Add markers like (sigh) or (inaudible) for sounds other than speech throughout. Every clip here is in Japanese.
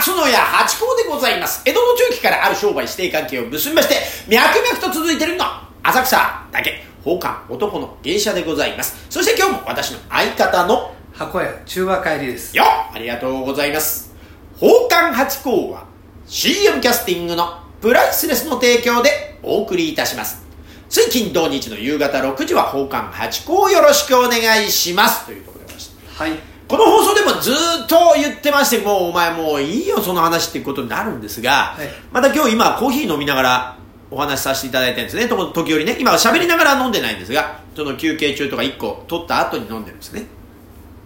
松野屋八甲でございます。江戸の中期からある商売指定関係を結びまして、脈々と続いているのは、浅草だけ、宝冠男の芸者でございます。そして今日も私の相方の、箱屋中和帰りですよありがとうございます。宝冠八甲は CM キャスティングのプライスレスの提供でお送りいたします。水金土日の夕方6時は宝冠八甲をよろしくお願いします。というところでございました。はいこの放送でもずーっと言ってまして、もうお前もういいよその話っていうことになるんですが、はいまた今日今コーヒー飲みながらお話しさせていただいてるんですね。と時折ね、今は喋りながら飲んでないんですが、その休憩中とか1個取った後に飲んでるんですね。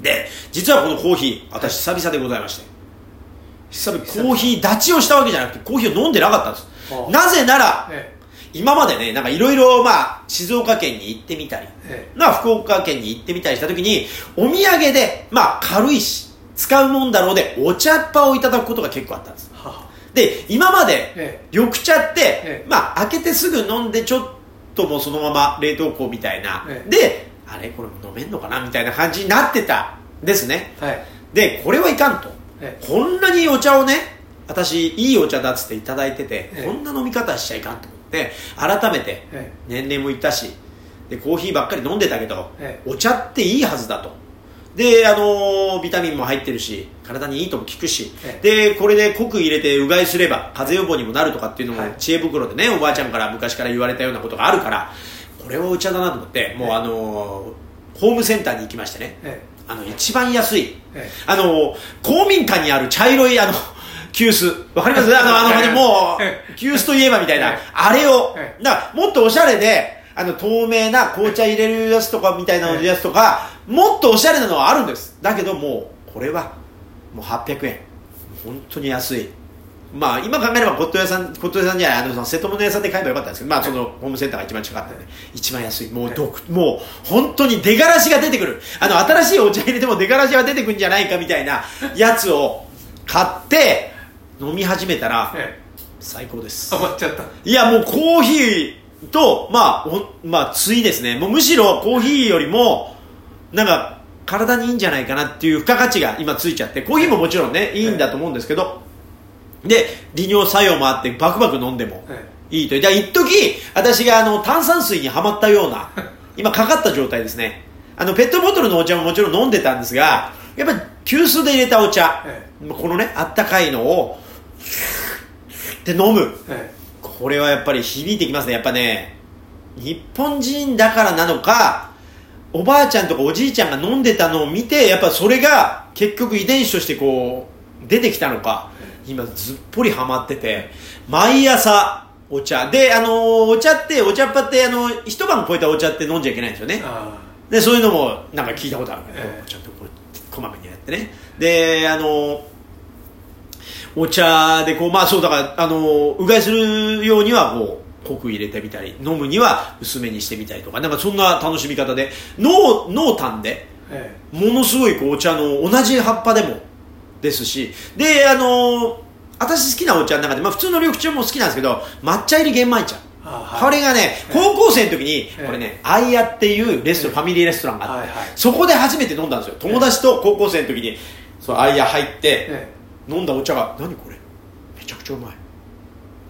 で、実はこのコーヒー、私久々でございまして、久々コーヒー立ちをしたわけじゃなくて、コーヒーを飲んでなかったんですあ。なぜなら、え今までね、なんかいろいろ、まあ、静岡県に行ってみたり、えまあ、福岡県に行ってみたりしたときに、お土産で、まあ、軽いし、使うもんだろうで、お茶っ葉をいただくことが結構あったんです。はで、今まで、え緑茶って、ええ。まあ、開けてすぐ飲んで、ちょっともうそのまま冷凍庫みたいな、ええ。で、あれこれも飲めんのかな？みたいな感じになってたんですね。はい。で、これはいかんと。えこんなにお茶をね、私、いいお茶だっつっていただいてて、ええ。こんな飲み方しちゃいかんと。思って、改めて、え年齢もいったし、で、コーヒーばっかり飲んでたけど、えお茶っていいはずだと。で、あのービタミンも入ってるし、体にいいとも聞くし、えで、これで濃く入れてうがいすれば、風邪予防にもなるとかっていうのもはい。知恵袋でね、おばあちゃんから昔から言われたようなことがあるから、これはお茶だなと思って、もうええあのーホームセンターに行きましてね、えあの、一番安い、ええ。あの、公民館にある茶色い、あの、急須。わかります？(laughs) あの、あの、ええもうえ、急須といえばみたいなええ、あれをえ、だから、もっとおしゃれで、あの、透明な紅茶入れるやつとかみたいなやつとか、もっとおしゃれなのはあるんです。だけどもう、これは、もう800円。本当に安い。まあ、今考えれば骨董屋さん、骨董屋さんじゃあの、瀬戸物屋さんで買えばよかったんですけど、まあ、その、ホームセンターが一番近かったんで、一番安い。もう、どく、もう、本当に出がらしが出てくる。あの、新しいお茶入れても出がらしが出てくるんじゃないかみたいなやつを買って、飲み始めたら、え最高です。余っちゃったいや、もうコーヒーと、まあ、おまあ、ついですね。もうむしろコーヒーよりも、なんか、体にいいんじゃないかなっていう付加価値が今ついちゃって、コーヒーももちろんね、いいんだと思うんですけど、で、利尿作用もあって、バクバク飲んでもえいいという。じゃあ、一時私があの、炭酸水にはまったような、(laughs) 今かかった状態ですね。あの、ペットボトルのお茶ももちろん飲んでたんですが、やっぱり急須で入れたお茶、えこのね、あったかいのを、って飲む。えこれはやっぱり響いてきますね。やっぱね、日本人だからなのか、おばあちゃんとかおじいちゃんが飲んでたのを見て、やっぱそれが結局遺伝子としてこう、出てきたのか、今ずっぽりハマってて、毎朝お茶。で、あのーお茶って、お茶っ葉って、あの一晩超えたお茶って飲んじゃいけないんですよね。あで、そういうのもなんか聞いたことあるけど、ええちゃんとこう、こまめにやってね。で、あの、お茶でこう、まあそうだから、あの、うがいするようにはこう、濃く入れてみたり、飲むには薄めにしてみたりとか、なんかそんな楽しみ方で、濃、濃淡で、ええ。ものすごいこうお茶の同じ葉っぱでもですし、で、あの、私好きなお茶の中で、まあ普通の緑茶も好きなんですけど、抹茶入り玄米茶。これがね、高校生の時に、ええ。これね、アイヤっていうレストラン、ええ。ファミリーレストランがあって、そこで初めて飲んだんですよ。友達と高校生の時に、そう、アイヤ入って、え飲んだお茶が、何これ？めちゃくちゃうまい。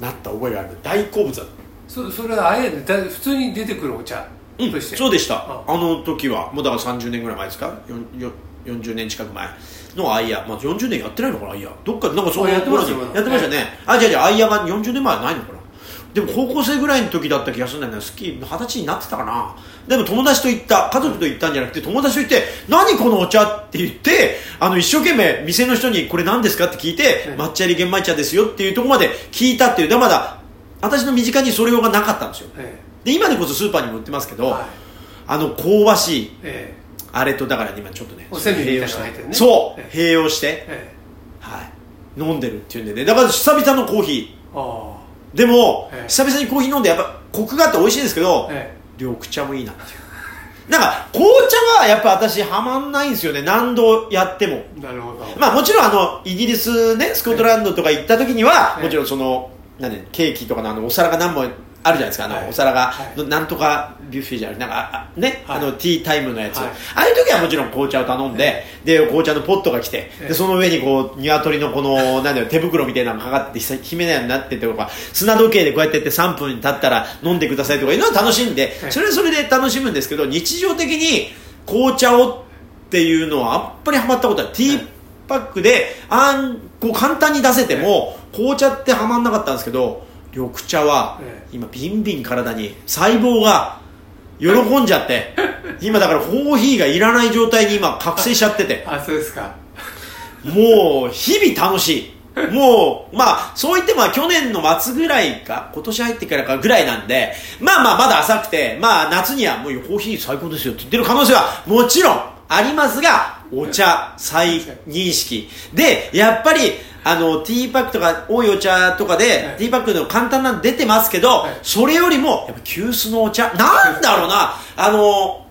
なった覚えがある。大好物だ。そそれはあれやねだ普通に出てくるお茶うんとして、そうでした。あ。あの時はもうだから30年ぐらい前ですか？よんよ40年近く前。のアイヤー、まあ、40年やってないのかなアイヤー。どっかでなんかそうあやってますやってました。ね、あじゃあじゃあアイヤーが40年前はないのかなでも高校生ぐらいの時だった気がするんだよね。好き二十歳になってたかな。でも友達と行った。家族と行ったんじゃなくて友達と行って何このお茶って言ってあの一生懸命店の人にこれ何ですかって聞いて、うん抹茶入り玄米茶ですよっていうところまで聞いたっていう。でまだ私の身近にそれ用がなかったんですよ。えで今でこそスーパーにも売ってますけど、えはい。あの香ばしいえあれとだから今ちょっとねおせんべいみたいなのして入ってるね。そうええ。併用して、ええ。はい、飲んでるっていうんでね。だから久々のコーヒあーでも、ええ。久々にコーヒー飲んでやっぱコクがあって美味しいんですけど、あえ。緑茶もいいなっていう。なんか紅茶はやっぱ私ハマんないんですよね。何度やっても。えなるほど。まあもちろんあのイギリスねスコットランドとか行った時には、ええ。もちろんそのなんでケーキとかのあのお皿が何本あるじゃないですかあの、はい。お皿が、はい。のなんとかビュッフェじゃなくてなんかあね、はい。あのティータイムのやつ、はい。ああいう時はもちろん紅茶を頼んで、で紅茶のポットが来て、ええ。でその上にこう鶏のこの (laughs) なんだよ手袋みたいなのがかかってひ姫のようになっててとか砂時計でこうやってやって3分経ったら飲んでくださいとかいうのは楽しんで、はい。それはそれで楽しむんですけど日常的に紅茶をっていうのはあんまりハマったことない。ティーパックであんこう簡単に出せても紅茶ってハマんなかったんですけど緑茶はええ。今ビンビン体に細胞が喜んじゃって (laughs) 今だからコーヒーがいらない状態に今覚醒しちゃってて。あそうですか。もう日々楽しい。もうまあそう言っても去年の末ぐらいか今年入ってからかぐらいなんでまあまあまだ浅くてまあ夏にはもうコーヒー最高ですよって言ってる可能性はもちろんありますがお茶再認識。でやっぱりあのティーパックとか多いお茶とかで、はい。ティーパックの簡単なの出てますけど、はい。それよりもやっぱ急須のお茶。なんだろうな。あの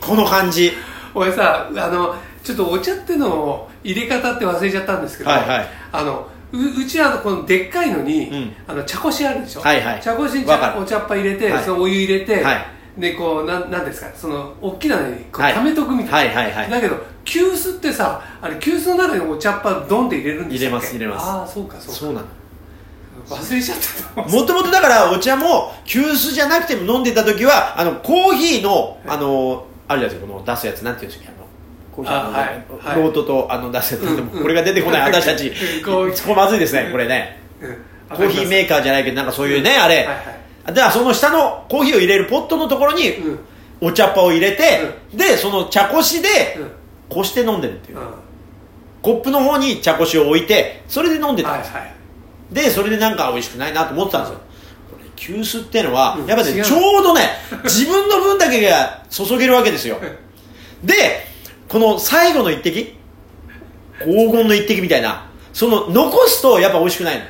この感じ。俺さあのちょっとお茶ってのを入れ方って忘れちゃったんですけど、はいはい。あのううちはこのでっかいのに、うん。あの茶こしあるでしょ、はいはい。茶こしにお茶っ葉入れて、はい。そのお湯入れて、はい。でこうなんなんですか？その大きなのにこうはい。溜めとくみたいな、はいはいはい。だけど急須ってさあれ急須の中にお茶っ葉ドンって入れるんですよ。入れます入れます。ああそうかそうか。そうなの。忘れちゃった。もともとだからお茶も急須じゃなくても飲んでた時はあのコーヒーのあのあるじゃないですかこの出すやつなんていうんですかあのコーヒーのあはい。はい。ロートとあの出すやつ、これが出てこない私たち。(laughs) そこまずいですねこれね。うん。コーヒーメーカーじゃないけどなんかそういうねあれ、はいはい。だからその下のコーヒーを入れるポットのところにうん。お茶っ葉を入れて、でその茶こしでうんこして飲んでるっていう、うん。コップの方に茶こしを置いてそれで飲んでたんですよ、はいはい。でそれでなんか美味しくないなと思ってたんですよ、これ急須ってのは、うんやっぱねちょうどね自分の分だけが注げるわけですよ。でこの最後の一滴黄金の一滴みたいなその残すとやっぱ美味しくないの。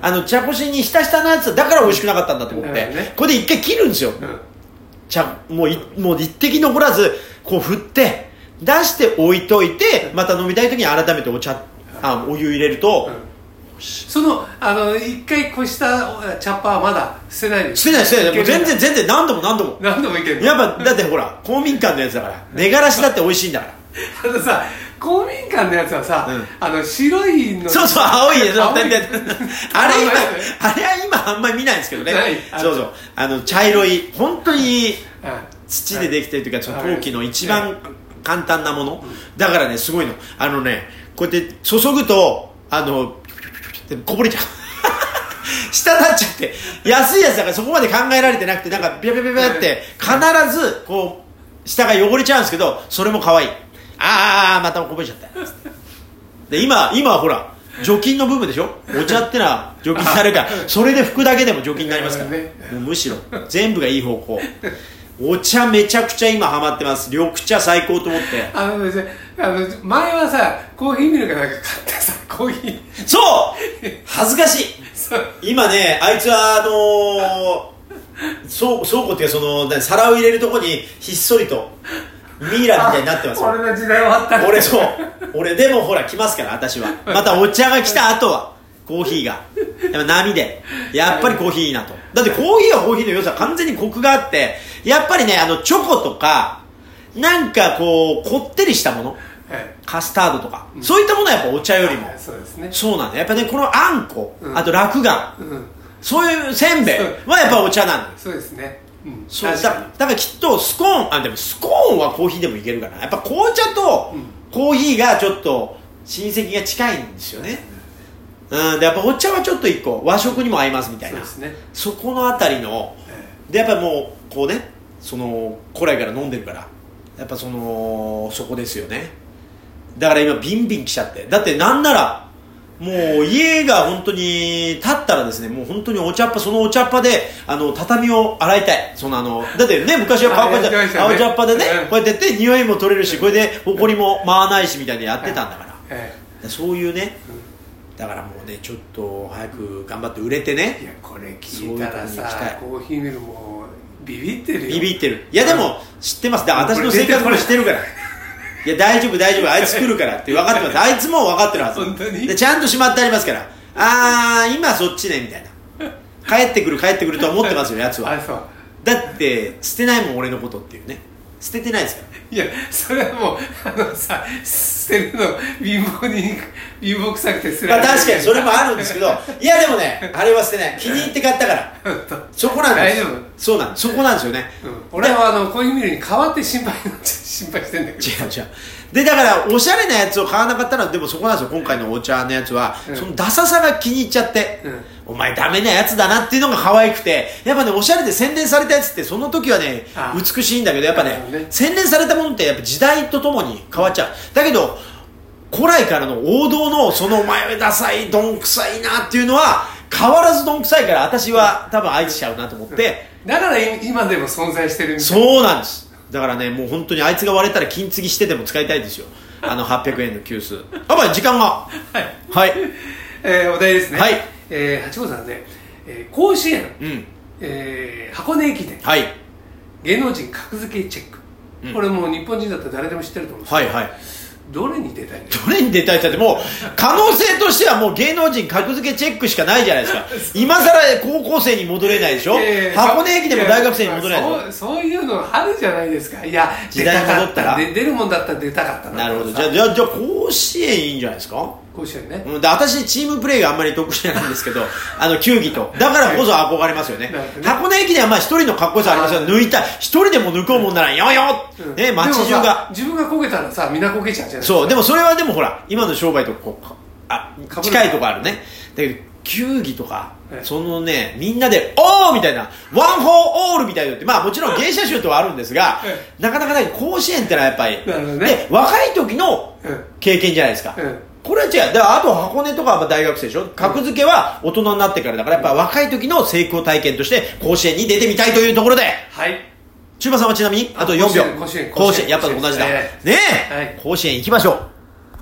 あの茶こしにひたひたのやつだから美味しくなかったんだと思って、ねこれで一回切るんですよ、うんうん。茶もういもう一滴残らずこう振って出して置いといてまた飲みたい時に改めてお茶あお湯入れると、そのあの一回こした茶っ葉はまだ捨てないで捨てない捨てない。もう全然全然何度も何度も。何度もいけるやっぱだってほら公民館のやつだから寝がらしだって美味しいんだから。あのさ公民館のやつはさ、うん。あの白いのそうそう青いやつ。あれ今あれは今あんまり見ないんですけどね。そうそう。あの茶色い本当にうん。土でできてるというか陶器の一番簡単なもの。だからねすごいの。あのねこうやって注ぐとあのピュピュピュピュピュってこぼれちゃう。(laughs) 滴っちゃって安いやつだからそこまで考えられてなくてなんかビャビャビャビャって必ずこう下が汚れちゃうんですけどそれも可愛い。ああまたこぼれちゃった。で今今はほら除菌の部分でしょ？お茶ってのは除菌されるからそれで拭くだけでも除菌になりますから、(laughs) ね。むしろ全部がいい方向お茶めちゃくちゃ今ハマってます。緑茶最高と思って。あの前はさコーヒーミルクなんか買ってさコーヒー。そう！恥ずかしい。今ねあいつはあのー、倉倉庫っていうかその何皿を入れるとこにひっそりとミイラみたいになってますよ。(laughs) 俺の時代終わった。俺そう。俺でもほら来ますから私は。またお茶が来た後はコーヒーが。やっぱ波で。やっぱりコーヒーいいなと。だってコーヒーはコーヒーの良さ完全にコクがあってやっぱりねあのチョコとかなんかこうこってりしたもの。はい。カスタードとか、そういったものはやっぱお茶よりも、はいそうですね。そうなんだやっぱねこのあんこ、うん。あと落雁うん。そういうせんべいはやっぱお茶なんだそうですね。うん。そう。だ確からきっとスコーンあでもスコーンはコーヒーでもいけるかなやっぱ紅茶とうん。コーヒーがちょっと親戚が近いんですよねうんでやっぱお茶はちょっと一個和食にも合いますみたいな。そね。そこのあたりのえでやっぱもうこうねその古来から飲んでるからやっぱそのそこですよね。だから今ビンビン来ちゃって。だってなんならもう家が本当に立ったらですねもう本当にお茶っ葉そのお茶っ葉であの畳を洗いたい。そのあのだってね昔はあこうやってやってましたね。青茶っ葉でねうん。こうやってやって匂いも取れるしこれで埃も舞わないしみたいにやってたんだから。ええ。そういうねだからもうねちょっと早く頑張って売れてね。えいやこれ聞いたらさいコーヒーミルもうビビってるよ。ビビってる。いやでも知ってます。だから私の生活も知ってるから。いや大丈夫大丈夫。あいつ来るからって分かってます。あいつも分かってるはず。本当に？でちゃんとしまってありますから。ああ今そっちねみたいな。帰ってくる帰ってくるとは思ってますよやつは。だって捨てないもん俺のことっていうね捨ててないですからいやそれはもうあのさ捨てるの貧乏に貧乏くさくて捨てまあない確かにそれもあるんですけど。いやでもねあれは捨てない。気に入って買ったから。(laughs) そこなんです。大丈夫？そうなんそこなんですよね、うん。俺はあのコーヒーミルに代わって心配心配してんだけど。違う違う。でだからおしゃれなやつを買わなかったのはでもそこなんですよ。今回のお茶のやつは、うん。そのダサさが気に入っちゃって、うん。お前ダメなやつだなっていうのが可愛くてやっぱねおしゃれで洗練されたやつってその時はねあ美しいんだけどやっぱねね。洗練されたものってやっぱ時代とともに変わっちゃう。だけど古来からの王道のそのお前はダサいどんくさいなっていうのは変わらずどんくさいから私は多分愛しちゃうなと思って、だからい今でも存在してるそうなんです。だからねもう本当にあいつが割れたら金継ぎしてでも使いたいですよ。あの800円の急須。あばい時間が。はい、はい。えーお題ですね。はい。えー、八号さんね、えー甲子園、うん。えー箱根駅伝。はい。芸能人格付けチェック、うん。これもう日本人だったら誰でも知ってると思うんですけど、はいはいどれに出たいどれに出たいってもう可能性としてはもう芸能人格付けチェックしかないじゃないですか。(laughs) 今さら高校生に戻れないでしょ？えー箱根駅伝も大学生に戻れないでしょ？そうそういうのあるじゃないですか。いや時代戻ったら。出るもんだったら出たかったなるほど。じゃあじゃあじゃあ甲子園いいんじゃないですか？甲子園ね、うん。で私チームプレーがあんまり得意じゃないんですけど (laughs) あの球技と。だからこそ憧れますよね。ね。箱根駅伝はまあ一人のかっこよさありますよ抜いた一人でも抜こうもんならよよ、うん。ね街中が。自分がこけたらさみんなこけちゃうじゃないそう。でもそれはでもほら今の商売とこうかあ近いとこあるね。だけど球技とか、ええそのねみんなで「おー!」みたいな「 One for all」みたいなのってまあもちろん芸者集とはあるんですが、えなかなかない甲子園ってのはやっぱり、ね。で若い時のうん経験じゃないですか、うんこれは違う。だからあと箱根とかは大学生でしょ？格付けは大人になってからだからやっぱ若い時の成功体験として甲子園に出てみたいというところで。はい。中馬さんはちなみにあと4甲子秒園甲子園。甲子園やっぱ同じだ。ねえ、はい。甲子園行きましょう